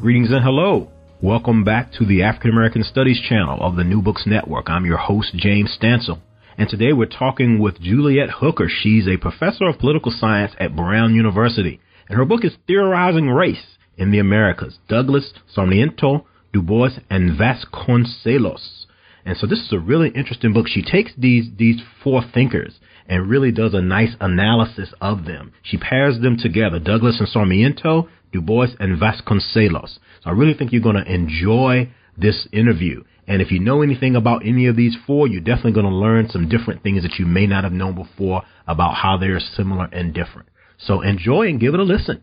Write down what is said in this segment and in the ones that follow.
Greetings and hello. Welcome back to the African American Studies channel of the New Books Network. I'm your host, James Stansel. And today we're talking with Juliet Hooker. She's a professor of political science at Brown University. And her book is Theorizing Race in the Americas. Douglass, Sarmiento, Du Bois, and Vasconcelos. And so this is a really interesting book. She takes these, these four thinkers and really does a nice analysis of them. She pairs them together, Douglass and Sarmiento, Du Bois, and Vasconcelos. So I really think you're going to enjoy this interview. And if you know anything about any of these four, you're definitely going to learn some different things that you may not have known before about how they're similar and different. So enjoy and give it a listen.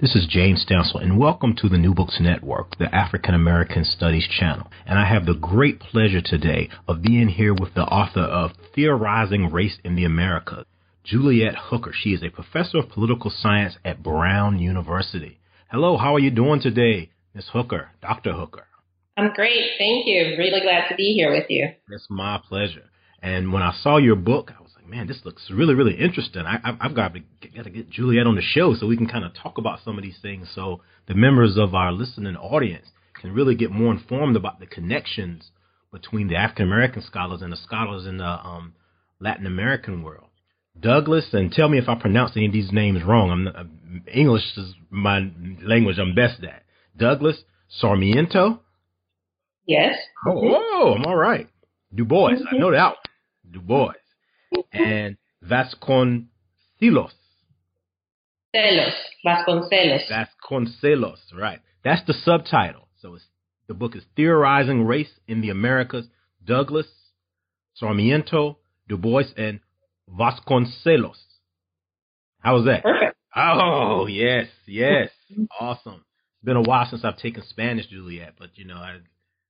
This is James Stansel, and welcome to the New Books Network, the African American Studies channel. And I have the great pleasure today of being here with the author of Theorizing Race in the Americas, Juliet Hooker. She is a professor of political science at Brown University. Hello, how are you doing today, Ms. Hooker, Dr. Hooker? I'm great. Thank you. Really glad to be here with you. It's my pleasure. And when I saw your book, I was like, man, this looks really, really interesting. I, have got to get, got to get Juliet on the show so we can kind of talk about some of these things so the members of our listening audience can really get more informed about the connections between the African American scholars and the scholars in the um, Latin American world. Douglass, and tell me if I pronounce any of these names wrong. I'm not, English is my language I'm best at. Douglass Sarmiento. Yes. Oh, oh I'm all right. Du Bois, mm-hmm. I know that. One. Du Bois and Vasconcelos. Celos, Vasconcelos. Vasconcelos, right. That's the subtitle. So it's, the book is Theorizing Race in the Americas. Douglass, Sarmiento, Du Bois, and Vasconcelos. How was that? Perfect. Oh, yes, yes. Mm-hmm. awesome. It's been a while since I've taken Spanish, Juliet, but you know, I,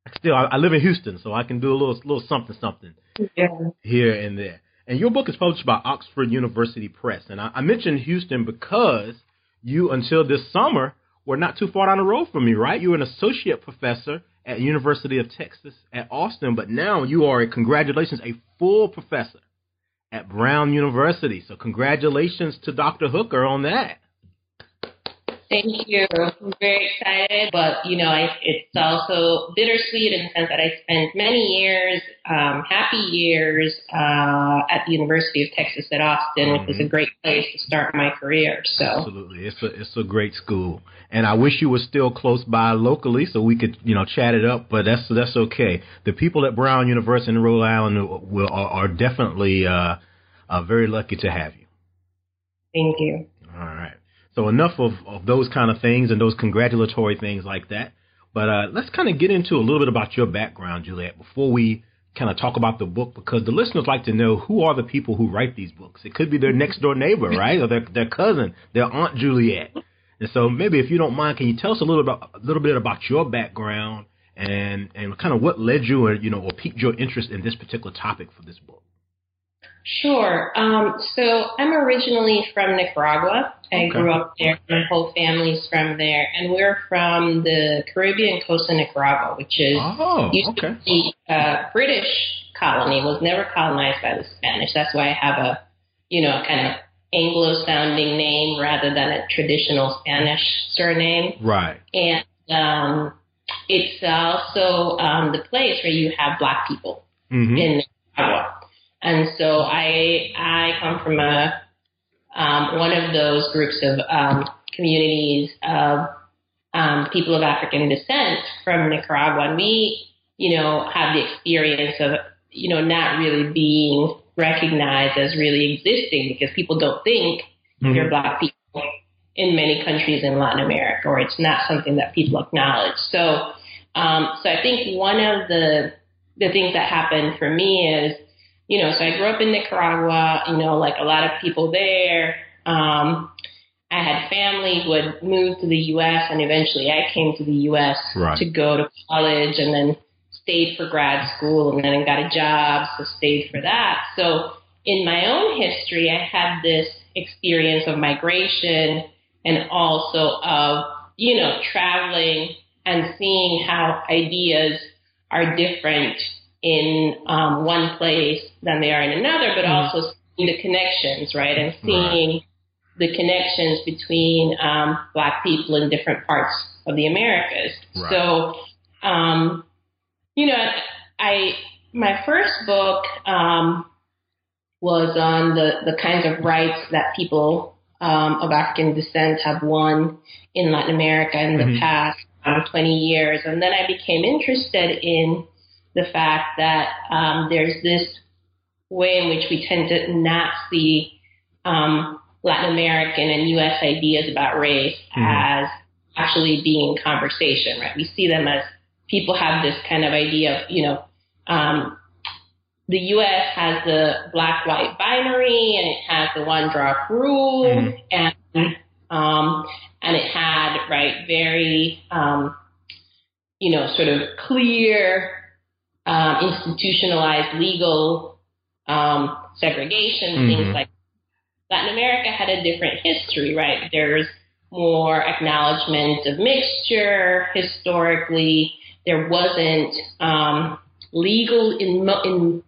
I still I, I, live in Houston, so I can do a little little something something yeah. here and there. And your book is published by Oxford University Press. And I, I mentioned Houston because you, until this summer, were not too far down the road from me, right? You were an associate professor at University of Texas at Austin, but now you are, a, congratulations, a full professor at Brown University. So congratulations to Dr. Hooker on that. Thank you. I'm very excited, but you know, I, it's also bittersweet in the sense that I spent many years, um, happy years, uh, at the University of Texas at Austin, mm-hmm. which is a great place to start my career. So absolutely, it's a it's a great school, and I wish you were still close by locally so we could you know chat it up. But that's that's okay. The people at Brown University in Rhode Island will are, are definitely uh, uh, very lucky to have you. Thank you. All right. So enough of, of those kind of things and those congratulatory things like that. But uh, let's kind of get into a little bit about your background, Juliet, before we kind of talk about the book, because the listeners like to know who are the people who write these books. It could be their next door neighbor, right, or their their cousin, their aunt Juliet. And so maybe if you don't mind, can you tell us a little about a little bit about your background and and kind of what led you, or you know, or piqued your interest in this particular topic for this book? Sure. Um, so I'm originally from Nicaragua. I okay. grew up there. My whole family's from there, and we're from the Caribbean coast of Nicaragua, which is oh, used okay. to be a British colony. Was never colonized by the Spanish. That's why I have a, you know, kind of Anglo-sounding name rather than a traditional Spanish surname. Right. And um, it's also um, the place where you have black people mm-hmm. in Nicaragua. And so I I come from a um, one of those groups of um, communities of um, people of African descent from Nicaragua, and we you know have the experience of you know not really being recognized as really existing because people don't think mm-hmm. you're black people in many countries in Latin America, or it's not something that people acknowledge. So, um, so I think one of the the things that happened for me is you know, so I grew up in Nicaragua, you know, like a lot of people there. Um, I had family who had moved to the U.S. and eventually I came to the U.S. Right. to go to college and then stayed for grad school and then got a job, so stayed for that. So in my own history, I had this experience of migration and also of, you know, traveling and seeing how ideas are different in um, one place than they are in another, but mm-hmm. also seeing the connections, right? And seeing right. the connections between um, Black people in different parts of the Americas. Right. So, um, you know, I my first book um, was on the the kinds of rights that people um, of African descent have won in Latin America in mm-hmm. the past um, 20 years, and then I became interested in the fact that um, there's this way in which we tend to not see um, Latin American and U.S. ideas about race mm-hmm. as actually being conversation, right? We see them as people have this kind of idea of, you know, um, the U.S. has the black-white binary and it has the one-drop rule mm-hmm. and um, and it had right very um, you know sort of clear um, institutionalized legal um, segregation mm-hmm. things like that. Latin America had a different history right there's more acknowledgement of mixture historically there wasn't um, legal in mo- in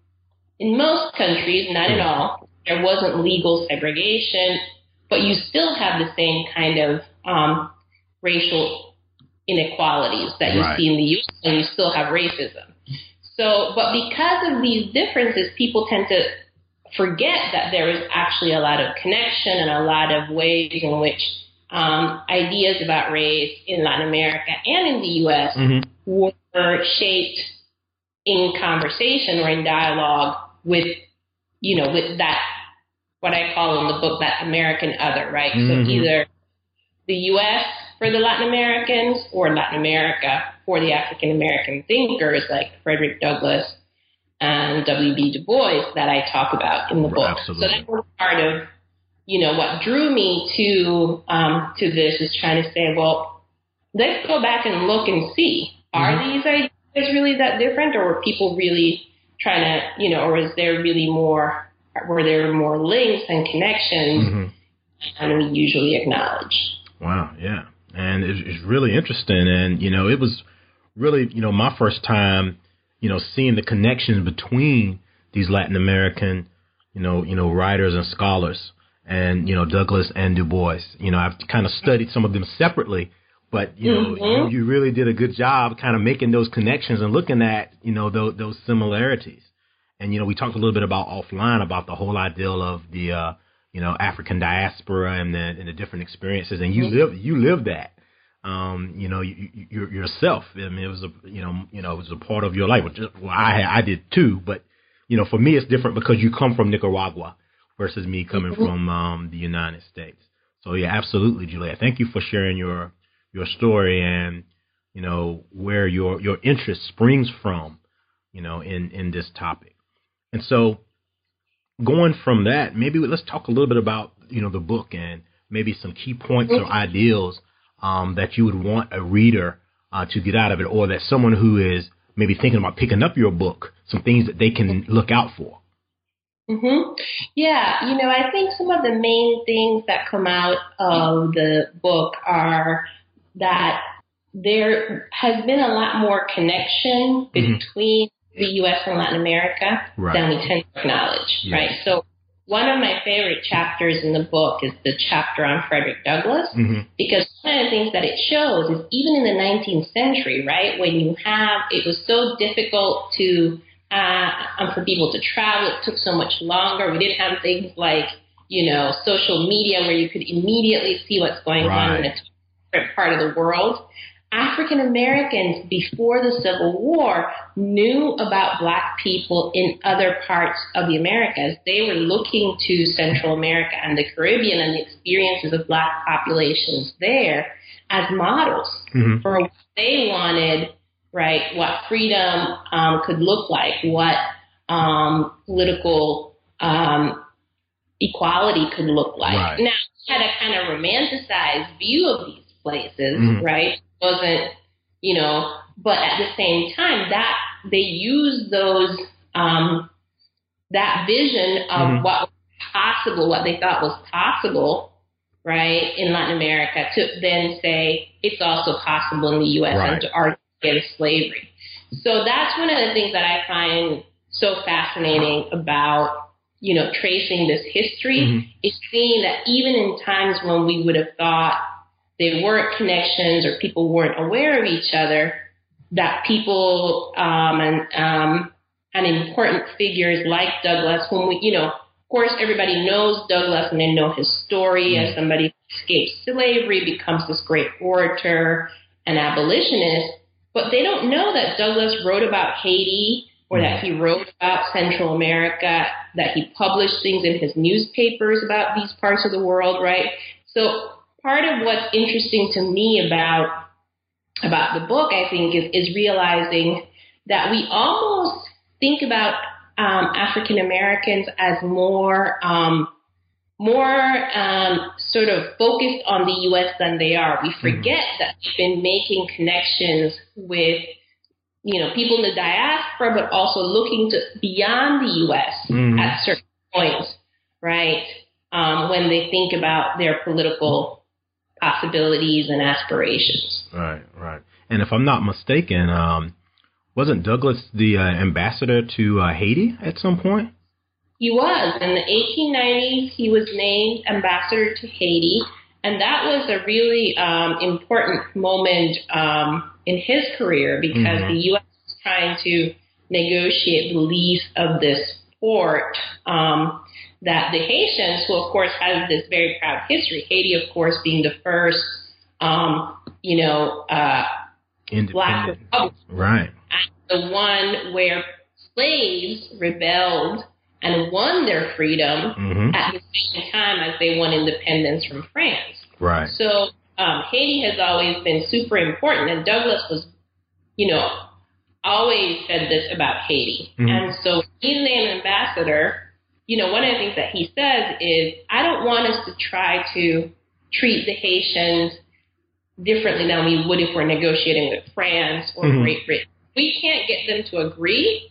in most countries, not in all, there wasn't legal segregation, but you still have the same kind of um, racial inequalities that you right. see in the U.S. and you still have racism. So, but because of these differences, people tend to forget that there is actually a lot of connection and a lot of ways in which um, ideas about race in Latin America and in the U.S. Mm-hmm. were shaped in conversation or in dialogue with, you know, with that, what I call in the book, that American other, right? Mm-hmm. So either the U.S. for the Latin Americans or Latin America for the African American thinkers like Frederick Douglass and W.B. Du Bois that I talk about in the book. Absolutely. So that was part of, you know, what drew me to um, to this is trying to say, well, let's go back and look and see are mm-hmm. these ideas really that different, or were people really trying to, you know, or is there really more, were there more links and connections mm-hmm. and we usually acknowledge? Wow, yeah. And it's, it's really interesting. And, you know, it was really, you know, my first time, you know, seeing the connections between these Latin American, you know, you know, writers and scholars and, you know, Douglass and Du Bois. You know, I've kind of studied some of them separately, but you know, mm-hmm. you, you really did a good job kind of making those connections and looking at you know those, those similarities. And you know, we talked a little bit about offline about the whole ideal of the uh, you know African diaspora and the and the different experiences, and you mm-hmm. live you live that. Um, you know, you, you, yourself. I mean, it was a you know you know it was a part of your life. Well, I I did too, but you know, for me, it's different because you come from Nicaragua versus me coming mm-hmm. from um, the United States. So yeah, absolutely, Julia. Thank you for sharing your your story and you know where your your interest springs from you know in in this topic and so going from that maybe let's talk a little bit about you know the book and maybe some key points or ideals um, that you would want a reader uh, to get out of it or that someone who is maybe thinking about picking up your book some things that they can look out for Mm-hmm. Yeah, you know, I think some of the main things that come out of the book are that there has been a lot more connection mm-hmm. between the U.S. and Latin America right. than we tend to acknowledge, yes. right? So one of my favorite chapters in the book is the chapter on Frederick Douglass, mm-hmm. because one of the things that it shows is even in the 19th century, right, when you have, it was so difficult to, uh, um, for people to travel, it took so much longer. We didn't have things like, you know, social media where you could immediately see what's going right. on in a different part of the world. African Americans before the Civil War knew about black people in other parts of the Americas. They were looking to Central America and the Caribbean and the experiences of black populations there as models mm-hmm. for what they wanted, right? What freedom um, could look like, what um, political um, equality could look like. Right. Now, had a kind of romanticized view of these places, mm-hmm. right? Wasn't, you know, but at the same time, that they use those, um, that vision of mm-hmm. what was possible, what they thought was possible, right, in Latin America to then say it's also possible in the U.S. Right. and to argue against slavery. So that's one of the things that I find so fascinating about you know, tracing this history mm-hmm. is seeing that even in times when we would have thought there weren't connections or people weren't aware of each other, that people um, and um, and important figures like Douglass, whom we, you know, of course, everybody knows Douglass and they know his story mm-hmm. as somebody who escapes slavery, becomes this great orator and abolitionist, but they don't know that Douglass wrote about Haiti or that he wrote about Central America, that he published things in his newspapers about these parts of the world, right? So part of what's interesting to me about about the book, I think, is, is realizing that we almost think about um, African Americans as more um, more um, sort of focused on the U.S. than they are. We mm-hmm. forget mm-hmm. that we've been making connections with you know people in the diaspora, but also looking to beyond the U.S. Mm-hmm. at certain points, right? Um, when they think about their political possibilities and aspirations. Right, right. And if I'm not mistaken, um, wasn't Douglass the uh, ambassador to uh, Haiti at some point? He was. In the 1890s, he was named ambassador to Haiti, and that was a really um, important moment um, in his career because mm-hmm. the U.S. was trying to negotiate the lease of this port um, that the Haitians, who of course has this very proud history, Haiti, of course, being the first, um, you know, uh, black republic, right, the one where slaves rebelled and won their freedom mm-hmm. at the same time as they won independence from France. Right. So um, Haiti has always been super important, and Douglass was, you know, always said this about Haiti. Mm-hmm. And so he's named ambassador. You know, one of the things that he says is, I don't want us to try to treat the Haitians differently than we would if we're negotiating with France or mm-hmm. Great Britain. We can't get them to agree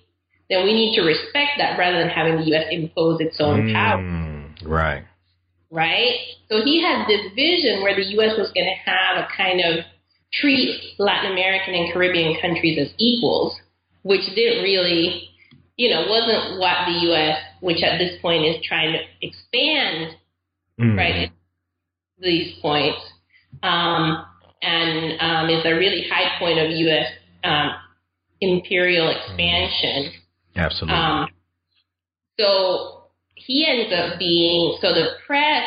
then we need to respect that rather than having the U.S. impose its own mm, power. Right. Right? So he had this vision where the U.S. was going to have a kind of treat Latin American and Caribbean countries as equals, which didn't really, you know, wasn't what the U.S., which at this point is trying to expand, mm. right, these points, um, and um, is a really high point of U.S. Um, imperial expansion. Absolutely. Um, so he ends up being so the press,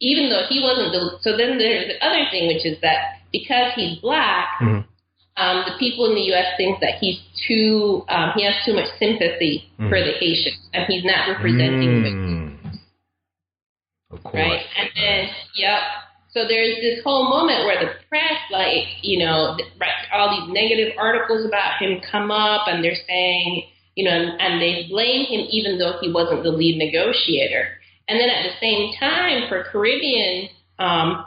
even though he wasn't the. So then there's the other thing, which is that because he's black, mm-hmm. Um, the people in the U.S. think that he's too. Um, he has too much sympathy mm-hmm. for the Haitians, and he's not representing mm. them. Of course. Right, and then yep. So there's this whole moment where the press, like, you know, all these negative articles about him come up, and they're saying, you know, and, and they blame him even though he wasn't the lead negotiator. And then at the same time, for Caribbean um,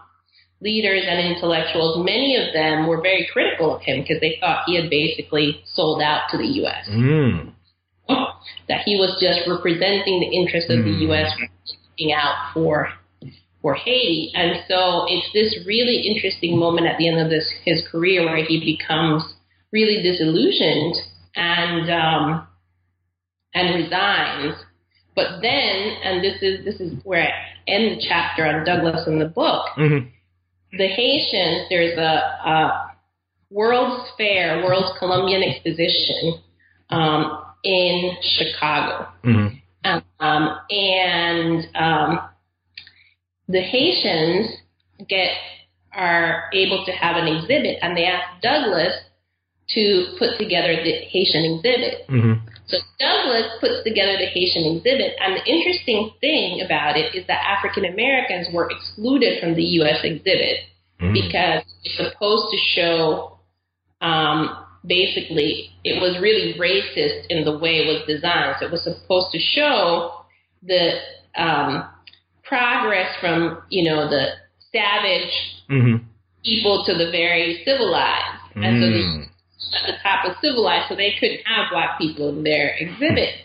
leaders and intellectuals, many of them were very critical of him because they thought he had basically sold out to the U.S. Mm. That he was just representing the interests of mm. the U.S. looking out for for Haiti. And so it's this really interesting moment at the end of this his career where he becomes really disillusioned and um, and resigns. But then, and this is this is where I end the chapter on Douglass in the book. Mm-hmm. The Haitians, there's a, a, World's Fair, World's Columbian Exposition um, in Chicago, mm-hmm. um, and um, the Haitians get are able to have an exhibit, and they ask Douglass to put together the Haitian exhibit. Mm-hmm. So Douglass puts together the Haitian exhibit, and the interesting thing about it is that African Americans were excluded from the U.S. exhibit mm. because it's supposed to show, um, basically, it was really racist in the way it was designed. So it was supposed to show the um, progress from, you know, the savage mm-hmm. people to the very civilized. And so the mm at the top of civilized, so they couldn't have black people in their exhibit.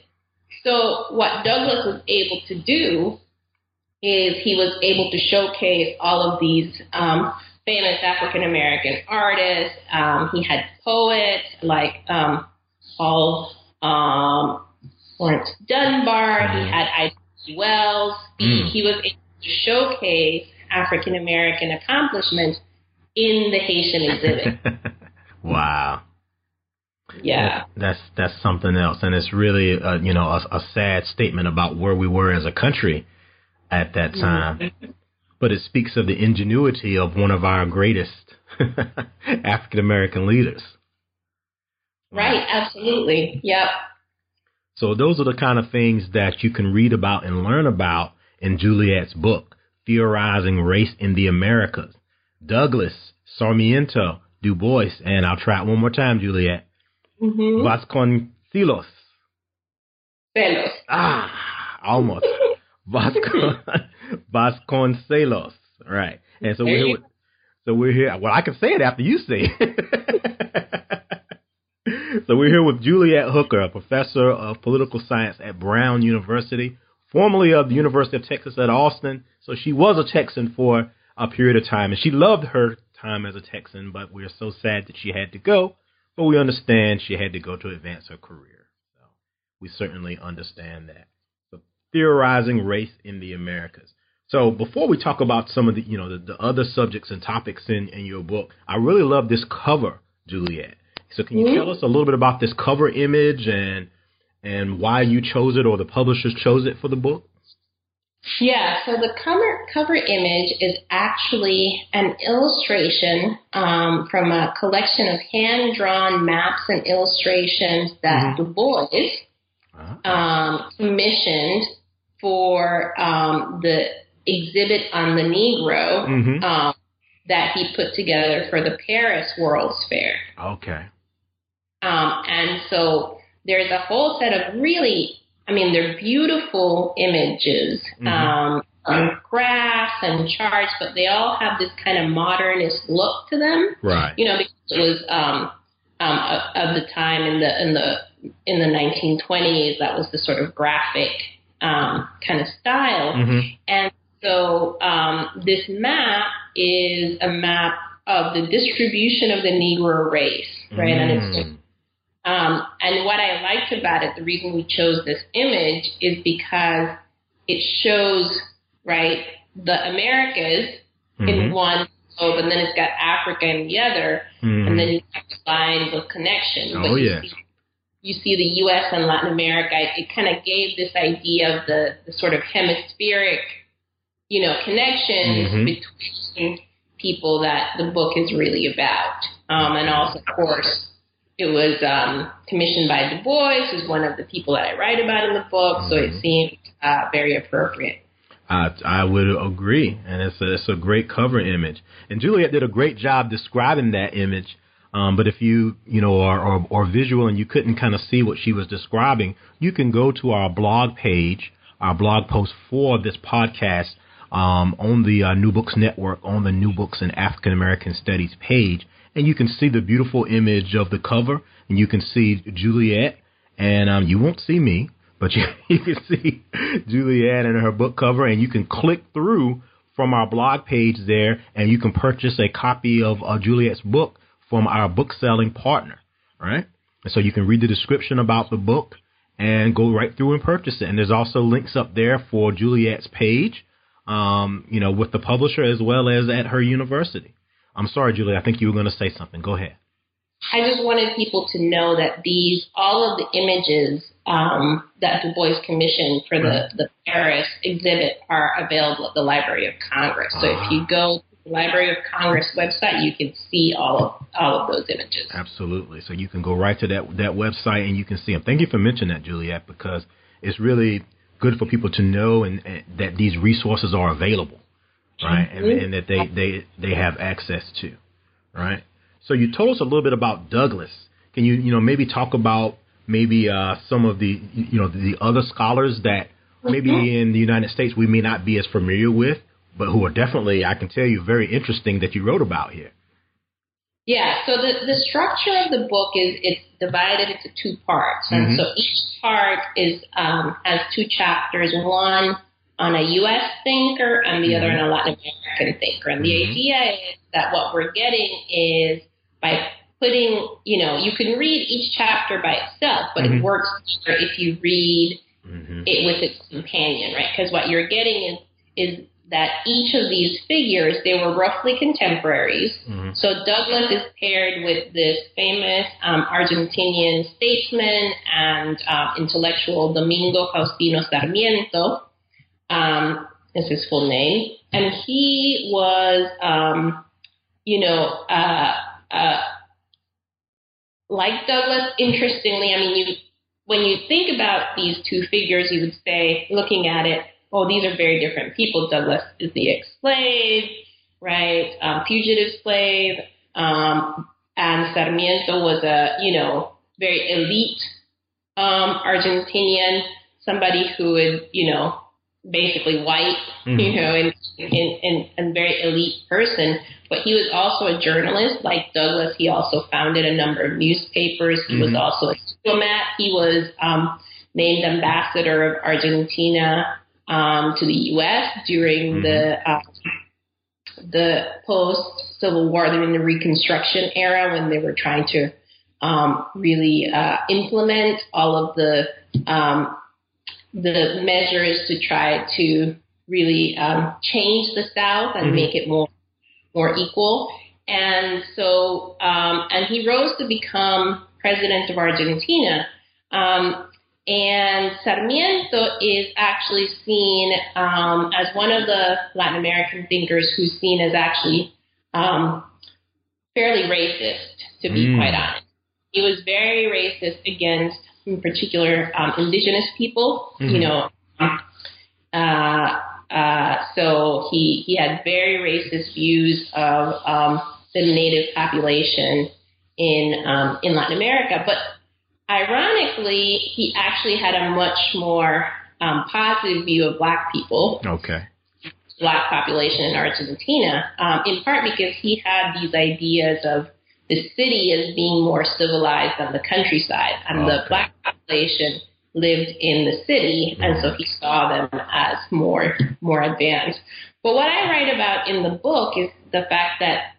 So what Douglass was able to do is he was able to showcase all of these um, famous African American artists. Um, he had poets like um, Paul um, Laurence Dunbar. He had Wells speak. Mm. He was able to showcase African American accomplishments in the Haitian exhibit. wow. Yeah, that's that's something else, and it's really a, you know a, a sad statement about where we were as a country at that mm-hmm. time. But it speaks of the ingenuity of one of our greatest African American leaders. Right, absolutely. Yep. So those are the kind of things that you can read about and learn about in Juliet's book, Theorizing Race in the Americas. Douglass, Sarmiento, Du Bois, and I'll try it one more time, Juliet. Mm-hmm. Vasconcelos. Celos. Ah, almost. Vascon Vasconcelos. Right. And so we're here with, so we're here. Well, I can say it after you say it. so we're here with Juliet Hooker, a professor of political science at Brown University, formerly of the University of Texas at Austin. So she was a Texan for a period of time, and she loved her time as a Texan. But we're so sad that she had to go. But we understand she had to go to advance her career. So we certainly understand that. So theorizing race in the Americas. So before we talk about some of the you know the, the other subjects and topics in, in your book, I really love this cover, Juliet. So can you mm-hmm. tell us a little bit about this cover image and and why you chose it or the publishers chose it for the book? Yeah, so the cover cover image is actually an illustration um, from a collection of hand drawn maps and illustrations that mm-hmm. Du Bois uh-huh. um, commissioned for um, the exhibit on the Negro mm-hmm. Um, that he put together for the Paris World's Fair. Okay. Um, and so there's a whole set of really, I mean, they're beautiful images, mm-hmm. um, graphs and charts, but they all have this kind of modernist look to them. Right. You know, because it was um, um, of the time in the in the in the 1920s. That was the sort of graphic um, kind of style, mm-hmm. and so um, this map is a map of the distribution of the Negro race, right? Mm. And it's just um, and what I liked about it, the reason we chose this image is because it shows, right, the Americas mm-hmm. in one globe, and then it's got Africa in the other, mm-hmm. and then you have lines of connection. Oh, yeah. See, you see the U.S. and Latin America. It, it kind of gave this idea of the, the sort of hemispheric, you know, connections mm-hmm. between people that the book is really about. Um, and also, of course, it was um, commissioned by Du Bois, who's one of the people that I write about in the book, mm-hmm. so it mm-hmm. seemed uh, very appropriate. I, I would agree, and it's a, it's a great cover image. And Juliet did a great job describing that image. Um, but if you you know are, are, are visual and you couldn't kind of see what she was describing, you can go to our blog page, our blog post for this podcast um, on the uh, New Books Network on the New Books and African American Studies page, and you can see the beautiful image of the cover, and you can see Juliet, and um, you won't see me, but you, you can see Juliet and her book cover, and you can click through from our blog page there, and you can purchase a copy of uh, Juliet's book from our book selling partner, right? And so you can read the description about the book and go right through and purchase it. And there's also links up there for Juliet's page, um, you know, with the publisher as well as at her university. I'm sorry, Julie. I think you were going to say something. Go ahead. I just wanted people to know that these, all of the images um, that Du Bois commissioned for the, the Paris exhibit are available at the Library of Congress. So if you ah. go to the Library of Congress website, you can see all of all of those images. Absolutely. So you can go right to that that website and you can see them. Thank you for mentioning that, Juliet, because it's really good for people to know and, and that these resources are available right? Mm-hmm. And, and that they, they, they have access to, right? So you told us a little bit about Douglass. Can you, you know, maybe talk about maybe uh, some of the, you know, the other scholars that maybe mm-hmm. in the United States we may not be as familiar with, but who are definitely, I can tell you, very interesting that you wrote about here. Yeah, so the, the structure of the book is it's divided into two parts. And mm-hmm. so each part is um, has two chapters. One on a U.S. thinker and the mm-hmm. other on a Latin American thinker. And the mm-hmm. idea is that what we're getting is by putting, you know, you can read each chapter by itself, but mm-hmm. it works better if you read mm-hmm. it with its companion, right? Because what you're getting is is that each of these figures they were roughly contemporaries. Mm-hmm. So Douglass is paired with this famous um, Argentinian statesman and uh, intellectual Domingo Faustino Sarmiento. Um, is his full name, and he was, um, you know, uh, uh, like Douglass. Interestingly, I mean, you when you think about these two figures, you would say, looking at it, oh, these are very different people. Douglass is the ex-slave, right? Um, fugitive slave, um, and Sarmiento was a, you know, very elite um, Argentinian, somebody who would, you know, basically white, mm-hmm. you know, and, and, and, and very elite person. But he was also a journalist, like Douglass. He also founded a number of newspapers. He mm-hmm. was also a diplomat. He was um, named ambassador of Argentina um, to the U.S. during mm-hmm. the uh, the post Civil War, during the Reconstruction era, when they were trying to um, really uh, implement all of the um, the measure is to try to really um, change the South and mm-hmm. make it more more equal. And so, um, and he rose to become president of Argentina. Um, and Sarmiento is actually seen um, as one of the Latin American thinkers who's seen as actually um, fairly racist, to be mm. quite honest. He was very racist against in particular um, indigenous people. Mm-hmm. You know, uh, uh, so he he had very racist views of um, the native population in um, in Latin America. But ironically, he actually had a much more um, positive view of Black people. Okay. Black population in Argentina, um, in part because he had these ideas of the city as being more civilized than the countryside, and okay. the black population lived in the city, and so he saw them as more more advanced. But what I write about in the book is the fact that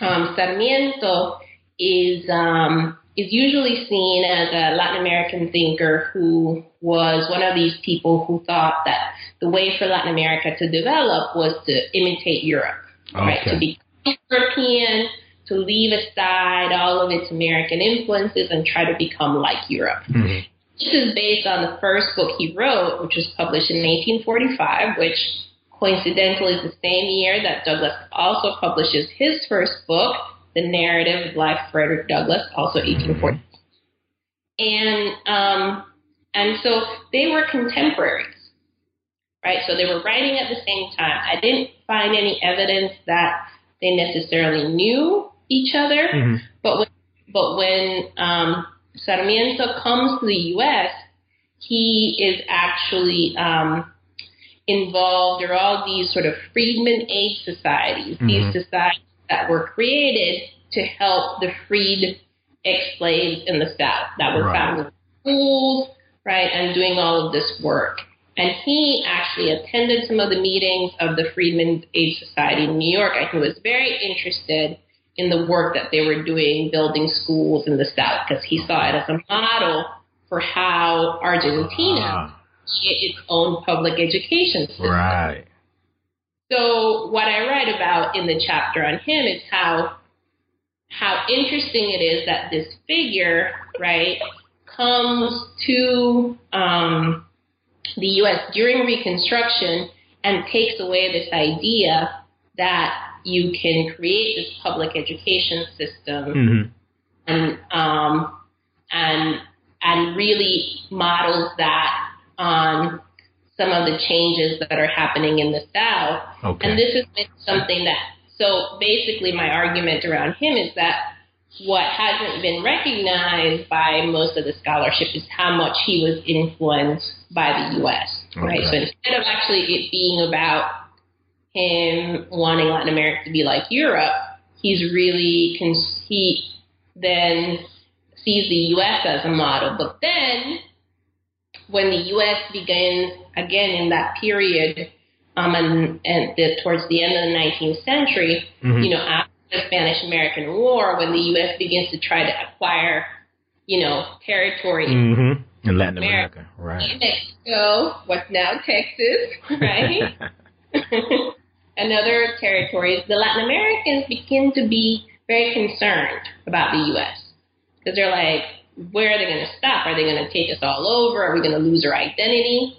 um, Sarmiento is um, is usually seen as a Latin American thinker who was one of these people who thought that the way for Latin America to develop was to imitate Europe, okay. right? To be European, to leave aside all of its American influences and try to become like Europe. Mm-hmm. This is based on the first book he wrote, which was published in 1845, which coincidentally is the same year that Douglass also publishes his first book, The Narrative of Life Frederick Douglass, also 1840. Mm-hmm. And um, and so they were contemporaries, right? So they were writing at the same time. I didn't find any evidence that they necessarily knew each other. Mm-hmm. But when, but when um, Sarmiento comes to the U.S., he is actually um, involved. There are all these sort of freedmen aid societies, mm-hmm. these societies that were created to help the freed ex-slaves in the South that were right. founding schools, right, and doing all of this work. And he actually attended some of the meetings of the Freedmen's Aid Society in New York, and he was very interested in the work that they were doing building schools in the South because he saw it as a model for how Argentina uh, its own public education system. Right. So what I write about in the chapter on him is how how interesting it is that this figure, right, comes to um, the U.S. during Reconstruction and takes away this idea that you can create this public education system mm-hmm. and um, and and really models that on some of the changes that are happening in the South. Okay. And this has been something that so basically my argument around him is that what hasn't been recognized by most of the scholarship is how much he was influenced by the U.S. Okay. Right. So instead of actually it being about him wanting Latin America to be like Europe, he's really he then sees the U.S. as a model. But then, when the U.S. begins again in that period, um, and, and the, towards the end of the 19th century, mm-hmm. you know, after the Spanish American War, when the U.S. begins to try to acquire, you know, territory mm-hmm. in Latin America, America right? Mexico, what's now Texas, right? and other territories, the Latin Americans begin to be very concerned about the U.S. because they're like, where are they going to stop? Are they going to take us all over? Are we going to lose our identity?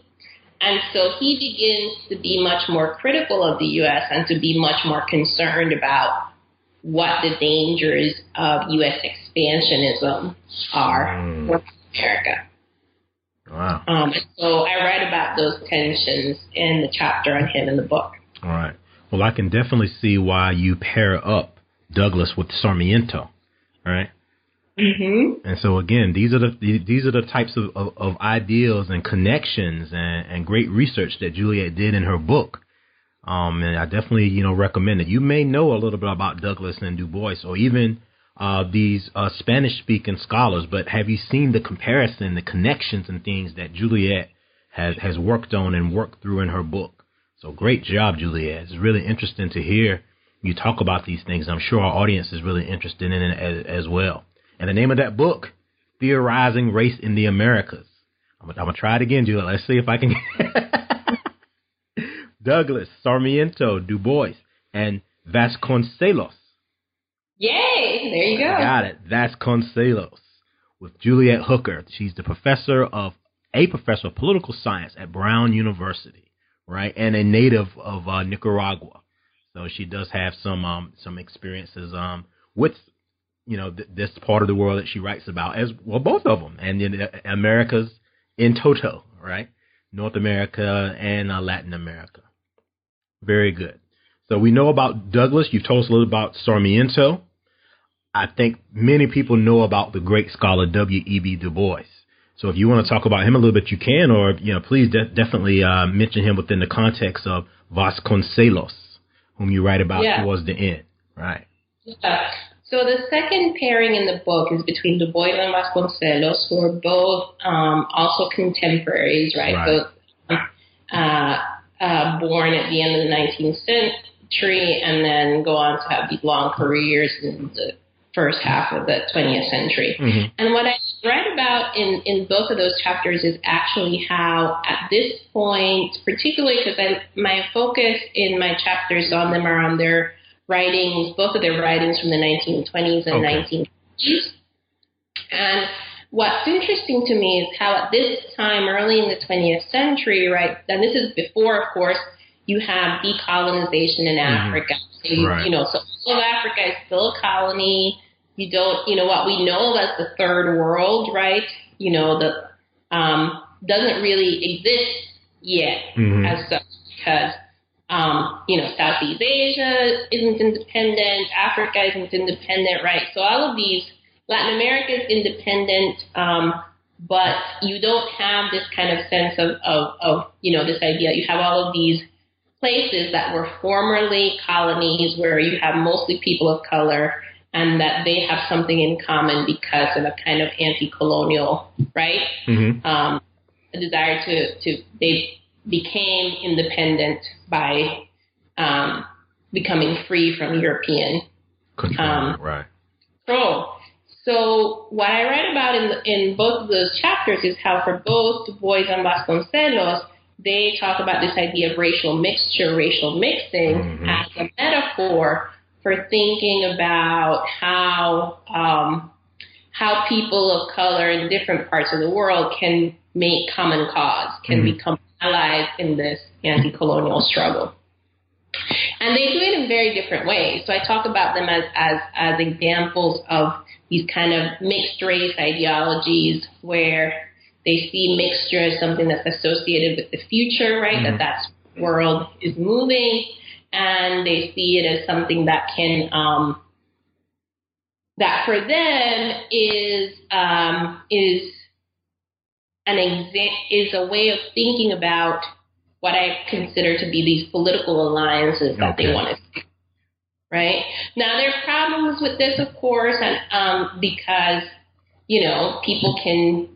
And so he begins to be much more critical of the U.S. and to be much more concerned about what the dangers of U.S. expansionism are mm. for America. Wow. Um, so I write about those tensions in the chapter on him in the book. All right. Well, I can definitely see why you pair up Douglass with Sarmiento, right? Mm-hmm. And so again, these are the these are the types of, of, of ideals and connections and, and great research that Juliet did in her book. Um, and I definitely you know recommend it. You may know a little bit about Douglass and Du Bois, or even uh, these uh, Spanish speaking scholars, but have you seen the comparison, the connections, and things that Juliet has has worked on and worked through in her book? So great job, Juliet. It's really interesting to hear you talk about these things. I'm sure our audience is really interested in it as, as well. And the name of that book, Theorizing Race in the Americas. I'm, I'm going to try it again, Juliet. Let's see if I can. Douglass, Sarmiento, Du Bois, and Vasconcelos. Yay! There you go. Got it. Vasconcelos with Juliet Hooker. She's the professor of a professor of political science at Brown University, right, and a native of uh, Nicaragua. So she does have some um, some experiences um, with you know, th- this part of the world that she writes about as well, both of them, and in uh, America's in toto, right? North America and uh, Latin America. Very good. So we know about Douglass. You've told us a little about Sarmiento. I think many people know about the great scholar W.E.B. Du Bois. So if you want to talk about him a little bit, you can, or you know, please de- definitely uh, mention him within the context of Vasconcelos, whom you write about yeah. towards the end, right? Yeah. So the second pairing in the book is between Du Bois and Vasconcelos, who are both um, also contemporaries, right? right. Both uh, uh, born at the end of the 19th century and then go on to have these long careers in the first half of the 20th century. Mm-hmm. And what I write about in, in both of those chapters is actually how, at this point, particularly because my focus in my chapters on them are on their writings, both of their writings from the 1920s and okay. 1950s. And what's interesting to me is how at this time, early in the 20th century, right, and this is before, of course, you have decolonization in mm-hmm. Africa. Right. you know, so all of Africa is still a colony. You don't, you know, what we know as the third world, right? You know, the um, doesn't really exist yet mm-hmm. as such because um, you know, Southeast Asia isn't independent, Africa isn't independent, right? So all of these, Latin America is independent, um, but you don't have this kind of sense of, of, of, you know, this idea. You have all of these places that were formerly colonies where you have mostly people of color and that they have something in common because of a kind of anti-colonial, right? Mm-hmm. Um, a desire to, to, they became independent by um, becoming free from European control. Um, right. Control. So what I write about in in both of those chapters is how for both Du Bois and Vasconcelos, they talk about this idea of racial mixture, racial mixing mm-hmm. as a metaphor for thinking about how um, how people of color in different parts of the world can make common cause, can mm-hmm. become allies in this anti-colonial struggle. And they do it in very different ways. So I talk about them as, as, as examples of these kind of mixed race ideologies where they see mixture as something that's associated with the future, right? Mm-hmm. That that's world is moving, and they see it as something that can um, that for them is um, is an exa- is a way of thinking about what I consider to be these political alliances that okay. they want to see. Right now, there are problems with this, of course, and um, because you know people can,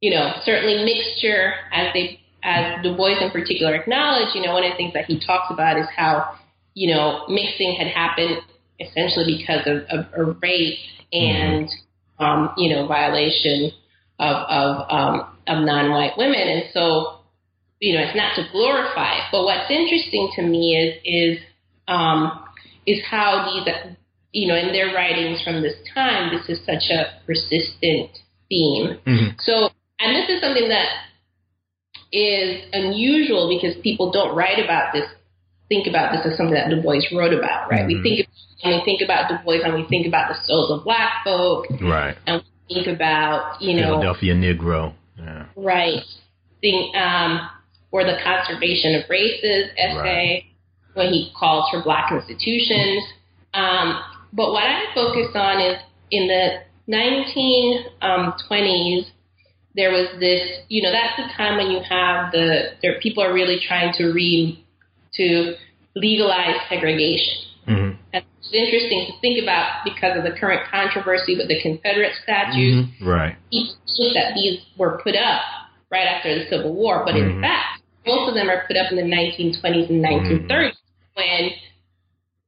you know, certainly mixture as they as Du Bois in particular acknowledged. You know, one of the things that he talks about is how you know mixing had happened essentially because of, of, of rape and mm-hmm. um, you know violation of of um, of non-white women, and so you know it's not to glorify. It. But what's interesting to me is is um, is how these you know in their writings from this time, this is such a persistent theme. Mm-hmm. So, and this is something that is unusual because people don't write about this, think about this as something that Du Bois wrote about, right? Mm-hmm. We think when we think about Du Bois and we think about the souls of black folk, right? And we think about you know Philadelphia Negro, yeah. right? Think um, or the conservation of races essay right. when he calls for black institutions. Um, but what I focus on is in the 1920s, there was this, you know, that's the time when you have the, there, people are really trying to read, to legalize segregation. Mm-hmm. And it's interesting to think about because of the current controversy with the Confederate statutes. Mm-hmm. Right. That these were put up right after the Civil War, but mm-hmm. in fact, most of them are put up in the 1920s and 1930s mm-hmm. when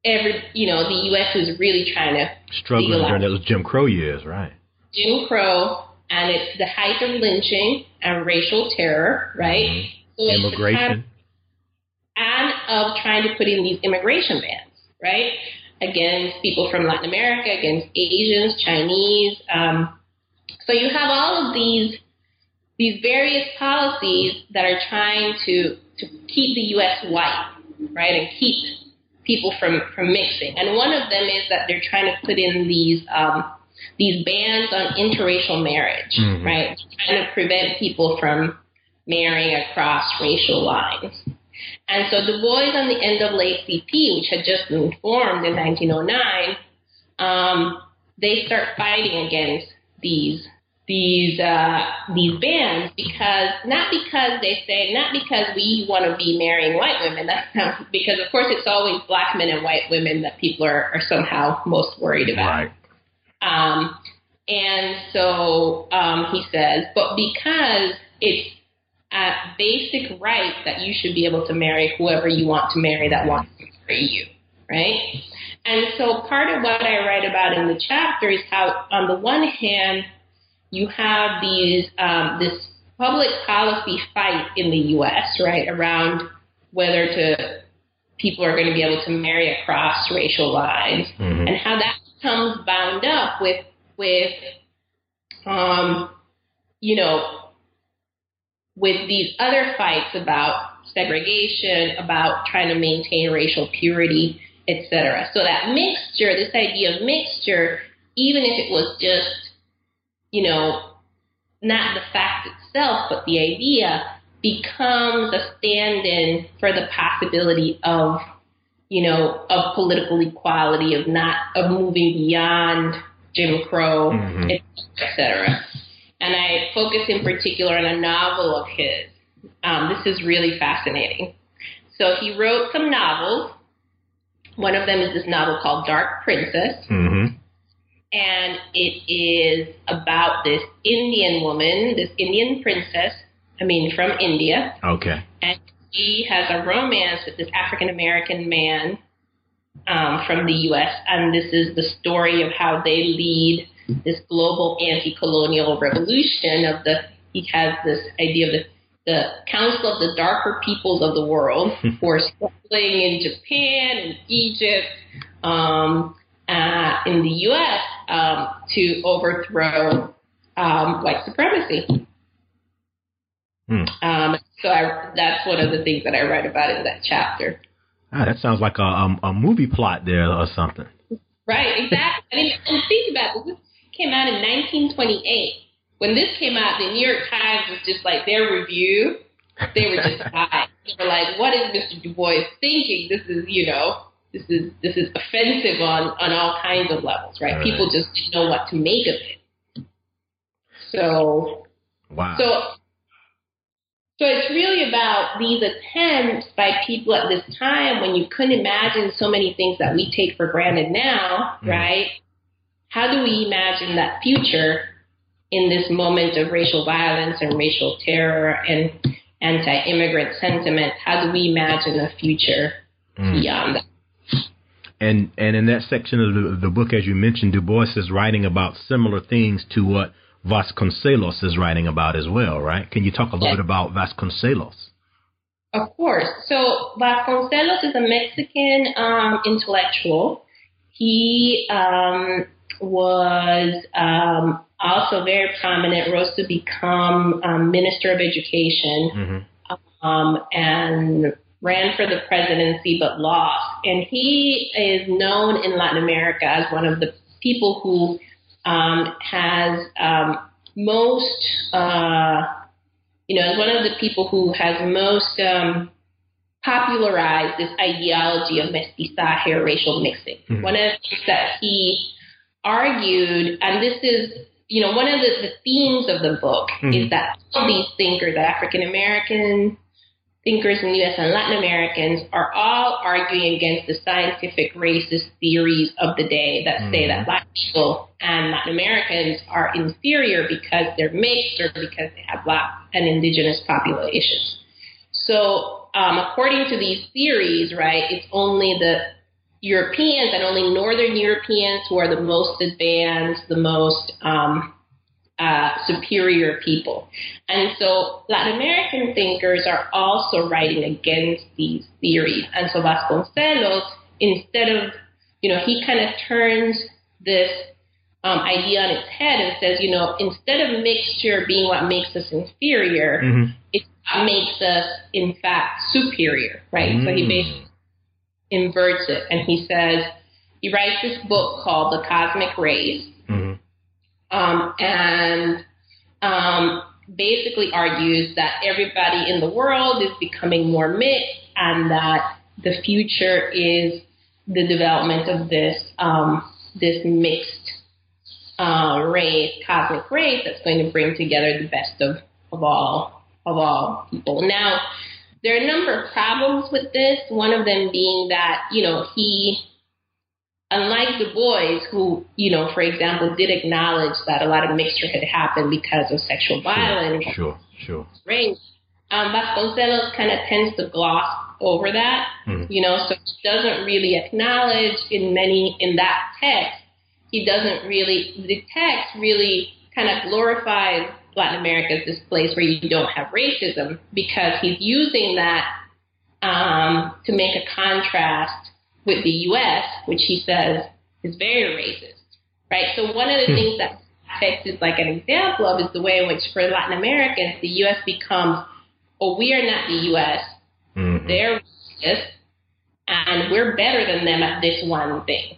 every you know the U.S. was really trying to struggling during those Jim Crow years, right? Jim Crow, and it's the height of lynching and racial terror, right? Mm-hmm. So Immigration, and of trying to put in these immigration bans, right, against people from Latin America, against Asians, Chinese. Um, so you have all of these these various policies that are trying to to keep the U.S. white, right, and keep people from from mixing. And one of them is that they're trying to put in these um, these bans on interracial marriage, mm-hmm. right? Trying to prevent people from marrying across racial lines. And so Du Bois and the NAACP, which had just been formed in 1909, um, they start fighting against these these uh, these bans because not because they say not because we want to be marrying white women. That's not because of course it's always black men and white women that people are, are somehow most worried about. Right. Um, and so um, he says, but because it's a basic right that you should be able to marry whoever you want to marry that wants to marry you, right? And so part of what I write about in the chapter is how, on the one hand, you have these um, this public policy fight in the U.S. right around whether to people are going to be able to marry across racial lines, mm-hmm. and how that comes bound up with with um, you know with these other fights about segregation, about trying to maintain racial purity, etc. So that mixture, this idea of mixture, even if it was just you know, not the fact itself, but the idea becomes a stand in for the possibility of, you know, of political equality, of not, of moving beyond Jim Crow, mm-hmm. et cetera. And I focus in particular on a novel of his. Um, this is really fascinating. So he wrote some novels. One of them is this novel called Dark Princess. Mm-hmm and it is about this Indian woman, this Indian princess, I mean, from India. Okay. And she has a romance with this African American man um, from the U.S., and this is the story of how they lead this global anti-colonial revolution. Of the he has this idea of the the Council of the Darker Peoples of the World, who are struggling in Japan and Egypt. Um, uh, in the U.S. Um, to overthrow um, white supremacy. Hmm. Um, so I, that's one of the things that I write about in that chapter. Ah, that sounds like a, a, a movie plot there or something. Right, exactly. and, and think about this. This came out in 1928. When this came out, the New York Times was just like their review. They were just high. They were like, "What is Mr. Du Bois thinking? This is, you know, this is this is offensive on on all kinds of levels, right? right? People just didn't know what to make of it. So wow. So so it's really about these attempts by people at this time when you couldn't imagine so many things that we take for granted now, mm. right? How do we imagine that future in this moment of racial violence and racial terror and anti-immigrant sentiment? How do we imagine a future mm. beyond that? And and in that section of the, the book, as you mentioned, Du Bois is writing about similar things to what Vasconcelos is writing about as well, right? Can you talk a little yes. bit about Vasconcelos? Of course. So Vasconcelos is a Mexican um, intellectual. He um, was um, also very prominent, rose to become um, Minister of Education, mm-hmm. um, and ran for the presidency but lost. And he is known in Latin America as one of the people who um, has um, most, uh, you know, as one of the people who has most um, popularized this ideology of mestizaje racial mixing. Mm-hmm. One of the things that he argued, and this is, you know, one of the, the themes of the book mm-hmm. is that all these thinkers, African American thinkers in the US and Latin Americans, are all arguing against the scientific racist theories of the day that mm-hmm. say that black people and Latin Americans are inferior because they're mixed or because they have black and indigenous populations. So, um, according to these theories, right, it's only the Europeans and only Northern Europeans who are the most advanced, the most um, uh, superior people. And so Latin American thinkers are also writing against these theories. And so Vasconcelos, instead of, you know, he kind of turns this um, idea on its head and says, you know, instead of mixture being what makes us inferior, mm-hmm. it makes us, in fact, superior, right? Mm. So he mm. basically inverts it and he says, he writes this book called The Cosmic Race. Um, and um, basically argues that everybody in the world is becoming more mixed and that the future is the development of this um, this mixed uh, race, cosmic race that's going to bring together the best of, of all of all people. Now, there are a number of problems with this. One of them being that you know he, unlike Du Bois who you know, for example, did acknowledge that a lot of mixture had happened because of sexual violence. Sure, sure. Race. Um, Vasconcelos kind of tends to gloss over that, mm-hmm. you know, so he doesn't really acknowledge in many in that text he doesn't really, the text really kind of glorifies Latin America as this place where you don't have racism because he's using that um, to make a contrast with the U.S., which he says is very racist, right? So one of the hmm. things that text is like an example of is the way in which for Latin Americans the U.S. becomes, oh, we are not the U.S. Mm-hmm. They're racist, and we're better than them at this one thing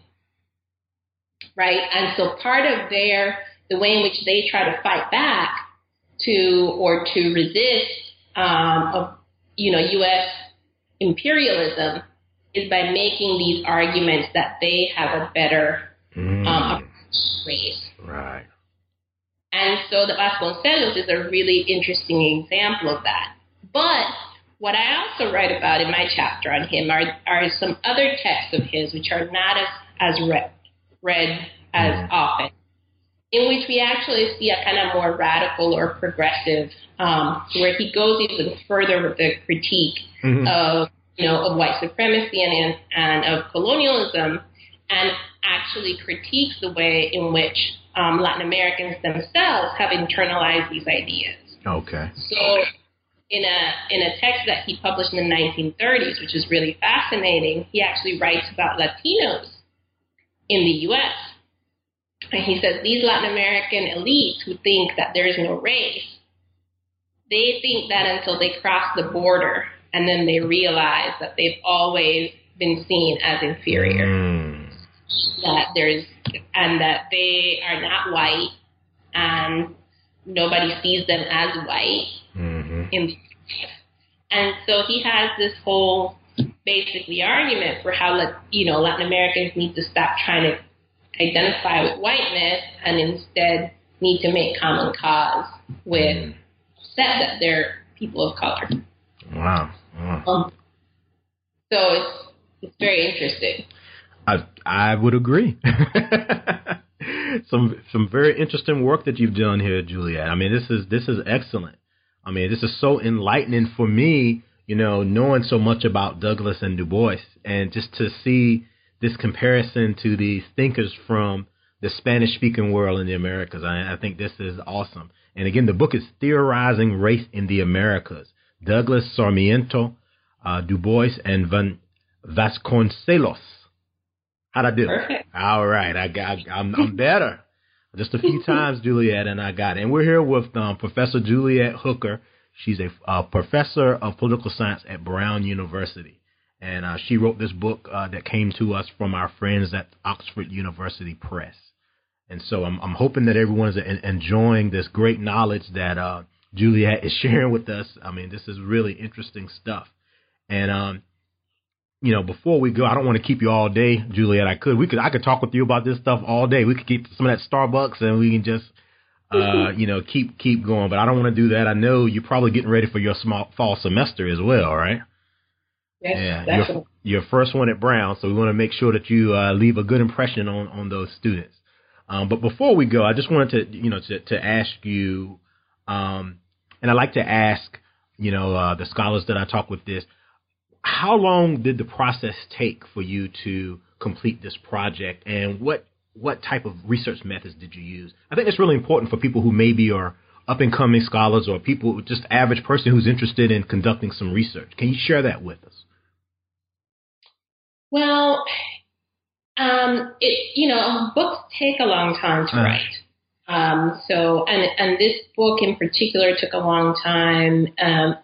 right? And so part of their the way in which they try to fight back to or to resist um, of you know U.S. imperialism is by making these arguments that they have a better mm. um, race. Right. And so the Vasconcelos is a really interesting example of that. But what I also write about in my chapter on him are, are some other texts of his which are not as, as read read as mm-hmm. often, in which we actually see a kind of more radical or progressive, um, where he goes even further with the critique mm-hmm. of you know of white supremacy and and of colonialism, and actually critiques the way in which um, Latin Americans themselves have internalized these ideas. Okay. So in a in a text that he published in the 1930s, which is really fascinating, he actually writes about Latinos in the U.S. And he says these Latin American elites who think that there is no race, they think that until they cross the border and then they realize that they've always been seen as inferior. Mm. That there's and that they are not white and nobody sees them as white mm-hmm. in and so he has this whole basically argument for how you know Latin Americans need to stop trying to identify with whiteness and instead need to make common cause with mm. that they're people of color. Wow. Wow. Um, so it's it's very interesting. I I would agree. some some very interesting work that you've done here, Juliet. I mean, this is this is excellent. I mean, this is so enlightening for me you know, knowing so much about Douglass and Du Bois, and just to see this comparison to these thinkers from the Spanish speaking world in the Americas. I, I think this is awesome. And again, the book is Theorizing Race in the Americas. Douglass Sarmiento, uh, Du Bois, and Van Vasconcelos. How'd I do? Perfect. All right. I got, I'm, I'm better. Just a few times, Juliet, and I got it. And we're here with um, Professor Juliet Hooker. She's a uh, professor of political science at Brown University. And uh, she wrote this book uh, that came to us from our friends at Oxford University Press. And so I'm, I'm hoping that everyone is enjoying this great knowledge that uh, Juliet is sharing with us. I mean, this is really interesting stuff. And um, you know, before we go, I don't want to keep you all day, Juliet. I could, we could, I could talk with you about this stuff all day. We could keep some of that Starbucks, and we can just, uh, you know, keep keep going. But I don't want to do that. I know you're probably getting ready for your small fall semester as well, right? Yes, yeah, definitely. your, your first one at Brown, so we want to make sure that you uh, leave a good impression on on those students. Um, but before we go, I just wanted to, you know, to, to ask you, um, and I like to ask, you know, uh, the scholars that I talk with this, how long did the process take for you to complete this project, and what what type of research methods did you use? I think it's really important for people who maybe are up and coming scholars or people just average person who's interested in conducting some research. Can you share that with us? Well, um, it you know books take a long time to uh, write. Um, so and and this book in particular took a long time. Um,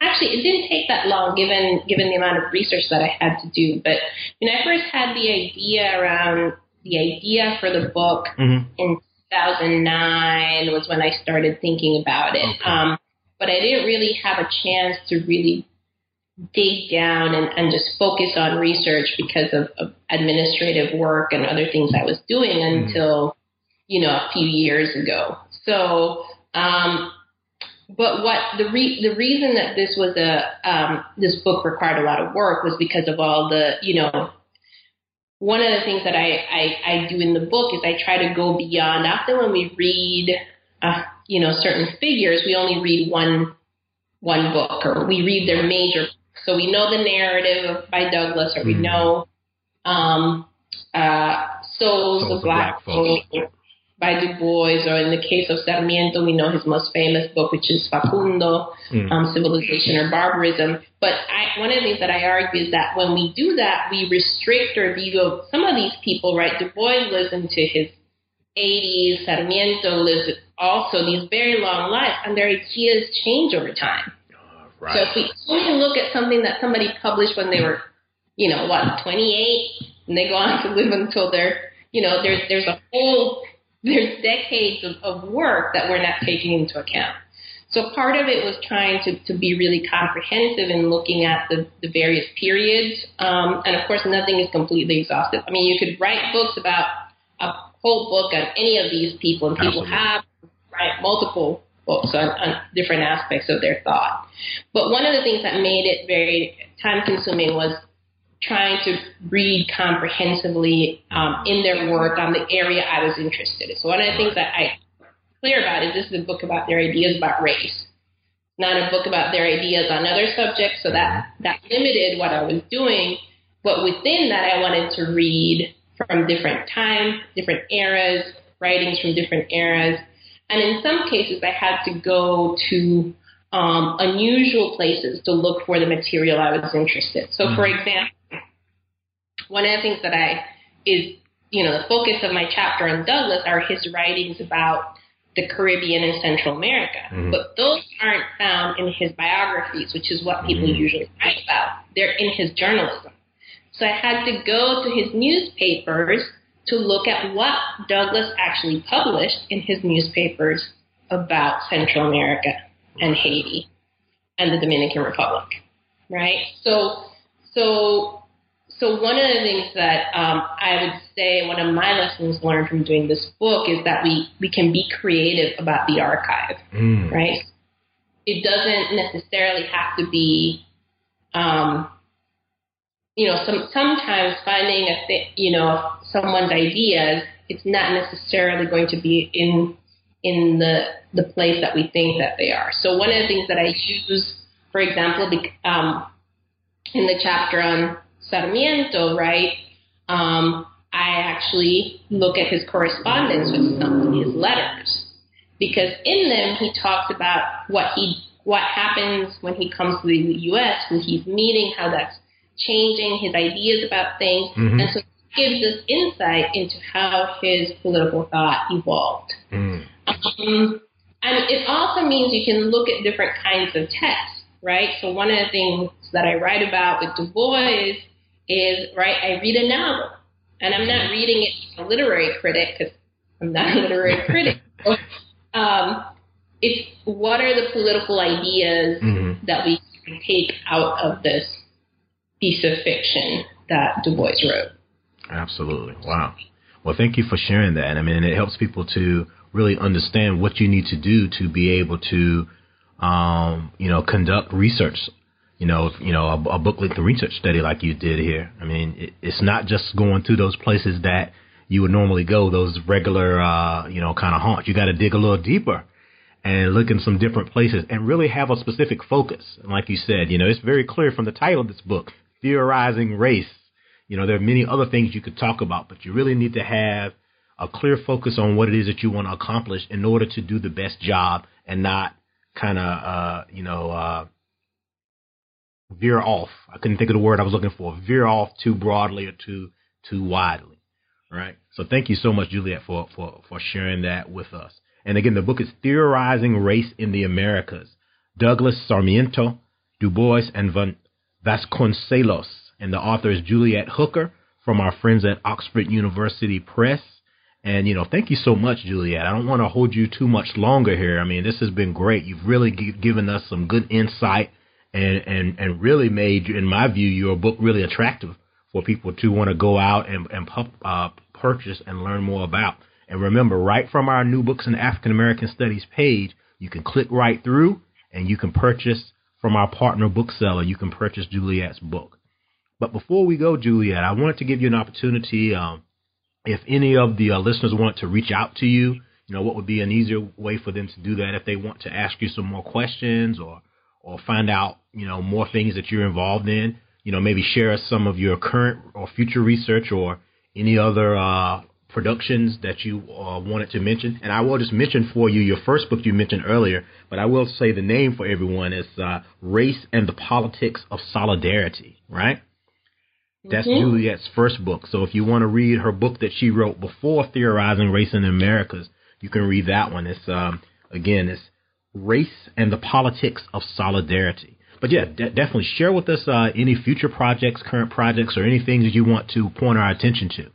actually, it didn't take that long given given the amount of research that I had to do. But when I first had the idea around the idea for the book mm-hmm. in 2009 was when I started thinking about it. Okay. Um, but I didn't really have a chance to really dig down and, and just focus on research because of, of administrative work and other things I was doing mm-hmm. until, you know, a few years ago. So, um, but what the re- the reason that this was a um, this book required a lot of work was because of all the you know one of the things that I, I, I do in the book is I try to go beyond often when we read uh, you know certain figures we only read one one book or we read their major so we know the narrative by Douglass, or we mm. know um, uh, Souls, Souls of Black, Black Folk by Du Bois, or in the case of Sarmiento, we know his most famous book, which is Facundo, mm. um, Civilization or Barbarism. But I, one of the things that I argue is that when we do that, we restrict our view of some of these people, right? Du Bois lives into his 80s, Sarmiento lives also these very long lives, and their ideas change over time. Right. So if we only look at something that somebody published when they were, you know, what, 28, and they go on to live until they're, you know, there's there's a whole there's decades of, of work that we're not taking into account. So part of it was trying to, to be really comprehensive in looking at the, the various periods. Um, and of course, nothing is completely exhaustive. I mean, you could write books about a whole book on any of these people, and people Absolutely. have right multiple books on, on different aspects of their thought. But one of the things that made it very time consuming was trying to read comprehensively um, in their work on the area I was interested in. So one of the things that I clear about is this is a book about their ideas about race, not a book about their ideas on other subjects. So that that limited what I was doing. But within that, I wanted to read from different times, different eras, writings from different eras, and in some cases, I had to go to um, unusual places to look for the material I was interested. So, mm-hmm. for example, one of the things that I is you know the focus of my chapter on Douglass are his writings about the Caribbean and Central America, mm-hmm. but those aren't found in his biographies, which is what people mm-hmm. usually write about. They're in his journalism. So I had to go to his newspapers to look at what Douglass actually published in his newspapers about Central America and Haiti and the Dominican Republic, right? So, so, so one of the things that um, I would say, one of my lessons learned from doing this book is that we we can be creative about the archive, mm. right? It doesn't necessarily have to be um, you know, some sometimes finding a th- you know someone's ideas, it's not necessarily going to be in in the the place that we think that they are. So one of the things that I use, for example, um, in the chapter on Sarmiento, right? Um, I actually look at his correspondence with some of his letters because in them he talks about what he what happens when he comes to the U.S., who he's meeting, how that's changing his ideas about things, mm-hmm. and so it gives us insight into how his political thought evolved. Mm. Um, and it also means you can look at different kinds of texts, right? So one of the things that I write about with Du Bois is, right, I read a novel. And I'm not reading it as a literary critic because I'm not a literary critic. um, it's what are the political ideas mm-hmm. that we can take out of this piece of fiction that Du Bois wrote. Absolutely. Wow. Well, thank you for sharing that. I mean, it helps people to really understand what you need to do to be able to, um, you know, conduct research. You know, you know, a, a book length research study like you did here. I mean, it, it's not just going to those places that you would normally go, those regular, uh, you know, kind of haunts. You got to dig a little deeper and look in some different places and really have a specific focus. And like you said, you know, it's very clear from the title of this book, Theorizing Race. You know, there are many other things you could talk about, but you really need to have a clear focus on what it is that you want to accomplish in order to do the best job and not kind of, uh, you know, uh, veer off. I couldn't think of the word I was looking for. Veer off too broadly or too too widely, right? So thank you so much, Juliet, for for for sharing that with us. And again, the book is Theorizing Race in the Americas. Douglass Sarmiento, Du Bois, and Van Vasconcelos. And the author is Juliet Hooker from our friends at Oxford University Press. And, you know, thank you so much, Juliet. I don't want to hold you too much longer here. I mean, this has been great. You've really g- given us some good insight and, and, and really made, in my view, your book really attractive for people to want to go out and, and uh, purchase and learn more about. And remember, right from our New Books in African American Studies page, you can click right through and you can purchase from our partner bookseller. You can purchase Juliet's book. But before we go, Juliet, I wanted to give you an opportunity. Um, if any of the uh, listeners want to reach out to you, you know, what would be an easier way for them to do that if they want to ask you some more questions or or find out, you know, more things that you're involved in, you know, maybe share some of your current or future research or any other uh, productions that you uh, wanted to mention. And I will just mention for you your first book you mentioned earlier, but I will say the name for everyone is uh, Race and the Politics of Solidarity, right? That's mm-hmm. Juliet's first book. So if you want to read her book that she wrote before Theorizing Race in the Americas, you can read that one. It's um, again, it's Race and the Politics of Solidarity. But yeah, de- definitely share with us uh, any future projects, current projects, or anything that you want to point our attention to.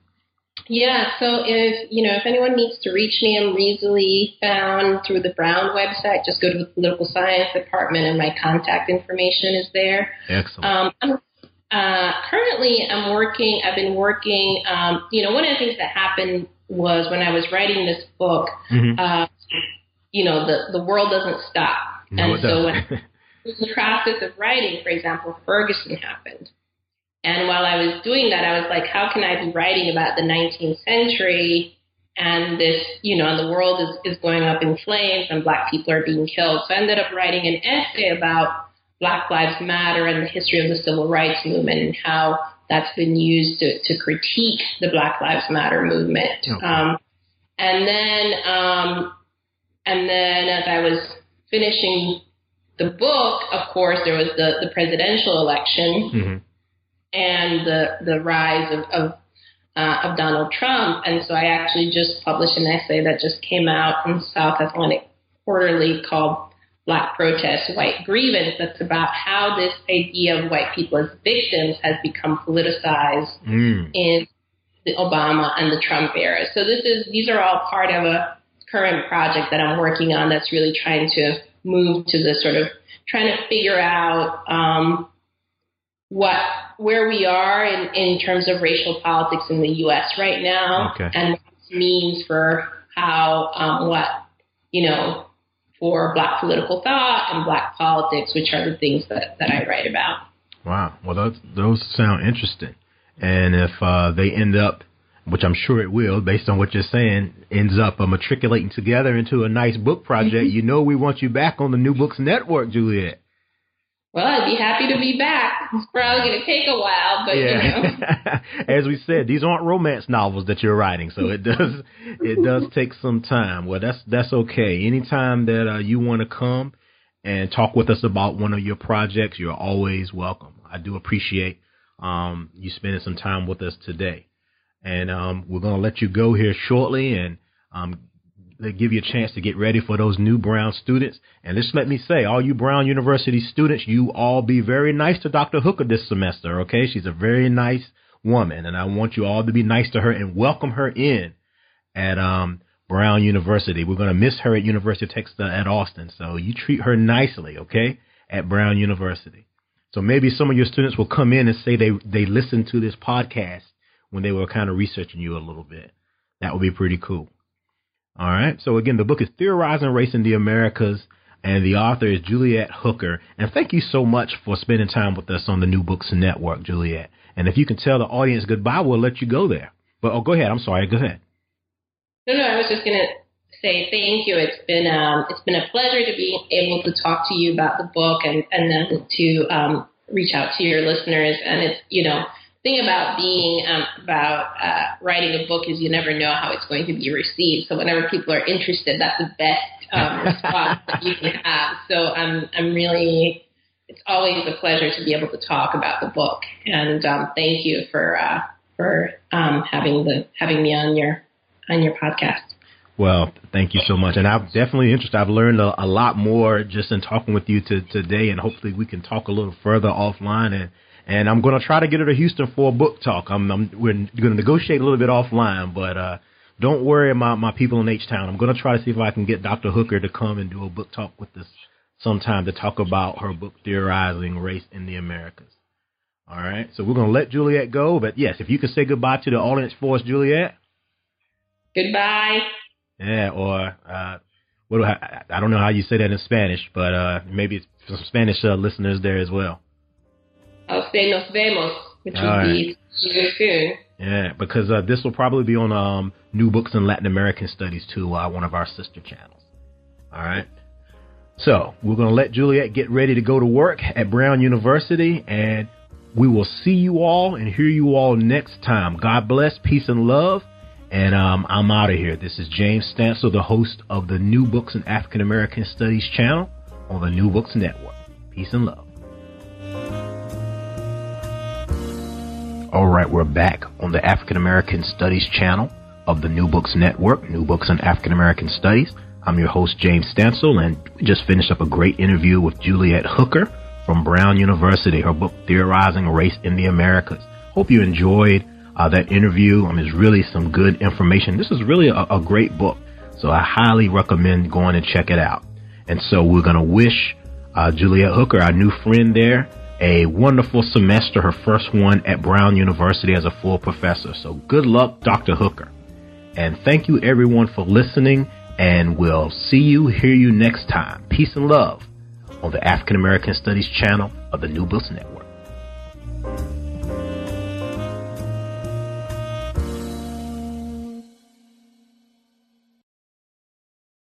Yeah, so if you know if anyone needs to reach me, I'm easily found through the Brown website. Just go to the political science department, and my contact information is there. Excellent. Um, uh, currently, I'm working. I've been working. Um, you know, one of the things that happened was when I was writing this book. Mm-hmm. Uh, you know, the the world doesn't stop, no, and so when in the process of writing, for example, Ferguson happened. And while I was doing that, I was like, how can I be writing about the 19th century and this, you know, and the world is, is going up in flames and black people are being killed. So I ended up writing an essay about Black Lives Matter and the history of the civil rights movement and how that's been used to, to critique the Black Lives Matter movement. Okay. Um, and then, um, and then as I was finishing the book, of course, there was the, the presidential election mm-hmm. and the, the rise of, of, uh, of Donald Trump. And so I actually just published an essay that just came out in South Atlantic Quarterly called black protest, white grievance, that's about how this idea of white people as victims has become politicized mm. in the Obama and the Trump era. So this is these are all part of a current project that I'm working on that's really trying to move to the sort of trying to figure out um, what where we are in, in terms of racial politics in the U.S. right now, okay. and what it means for how um, what you know for black political thought and black politics, which are the things that, that I write about. Wow. Well, those, those sound interesting. And if uh, they end up, which I'm sure it will, based on what you're saying, ends up uh, matriculating together into a nice book project, mm-hmm. you know we want you back on the New Books Network, Juliet. Well, I'd be happy to be back. It's probably going to take a while, but yeah. you know. As we said, these aren't romance novels that you're writing, so it does it does take some time. Well, that's that's okay. Anytime that uh, you want to come and talk with us about one of your projects, you're always welcome. I do appreciate um, you spending some time with us today, and um, we're going to let you go here shortly and um, give you a chance to get ready for those new Brown students. And just let me say, all you Brown University students, you all be very nice to Dr. Hooker this semester, okay? She's a very nice woman, and I want you all to be nice to her and welcome her in at um, Brown University. We're going to miss her at University of Texas at Austin, so you treat her nicely, okay, at Brown University. So maybe some of your students will come in and say they they listened to this podcast when they were kind of researching you a little bit. That would be pretty cool. All right. So again, the book is Theorizing Race in the Americas, and the author is Juliet Hooker. And thank you so much for spending time with us on the New Books Network, Juliet. And if you can tell the audience goodbye, we'll let you go there. But oh, go ahead. I'm sorry. Go ahead. No, no. I was just gonna say thank you. It's been um, it's been a pleasure to be able to talk to you about the book and and then to um, reach out to your listeners. And it's you know thing about being um, about uh, writing a book is you never know how it's going to be received. So whenever people are interested, that's the best um, response that you can have. So I'm I'm really it's always a pleasure to be able to talk about the book, and um, thank you for uh, for um, having the having me on your on your podcast. Well, thank you so much, and I'm definitely interested. I've learned a, a lot more just in talking with you to, today, and hopefully we can talk a little further offline and and I'm going to try to get her to Houston for a book talk. I'm, I'm we're going to negotiate a little bit offline, but uh, don't worry about my people in H Town. I'm going to try to see if I can get Dr. Hooker to come and do a book talk with us sometime to talk about her book theorizing race in the Americas. All right, so we're going to let Juliet go, but yes, if you could say goodbye to the audience for us, Juliet. Goodbye. Yeah, or uh, what do I, I don't know how you say that in Spanish, but uh, maybe it's some Spanish uh, listeners there as well. I'll say nos vemos, which All would right. be see you soon. Yeah, because uh, this will probably be on um, New Books in Latin American Studies too, uh, one of our sister channels. All right. So we're going to let Juliet get ready to go to work at Brown University, and we will see you all and hear you all next time. God bless, peace, and love. And um, I'm out of here. This is James Stansel, the host of the New Books in African American Studies channel on the New Books Network. Peace and love. All right, we're back on the African American Studies channel of the New Books Network, New Books on African American Studies. I'm your host, James Stansel, and we just finished up a great interview with Juliet Hooker from Brown University, her book, Theorizing Race in the Americas. Hope you enjoyed uh, that interview. Mean, it's really some good information. This is really a, a great book, so I highly recommend going and check it out. And so we're going to wish uh, Juliet Hooker, our new friend there, a wonderful semester, her first one at Brown University as a full professor. So good luck, Dr. Hooker. And thank you everyone for listening and we'll see you, hear you next time. Peace and love on the African American Studies channel of the New Books Network.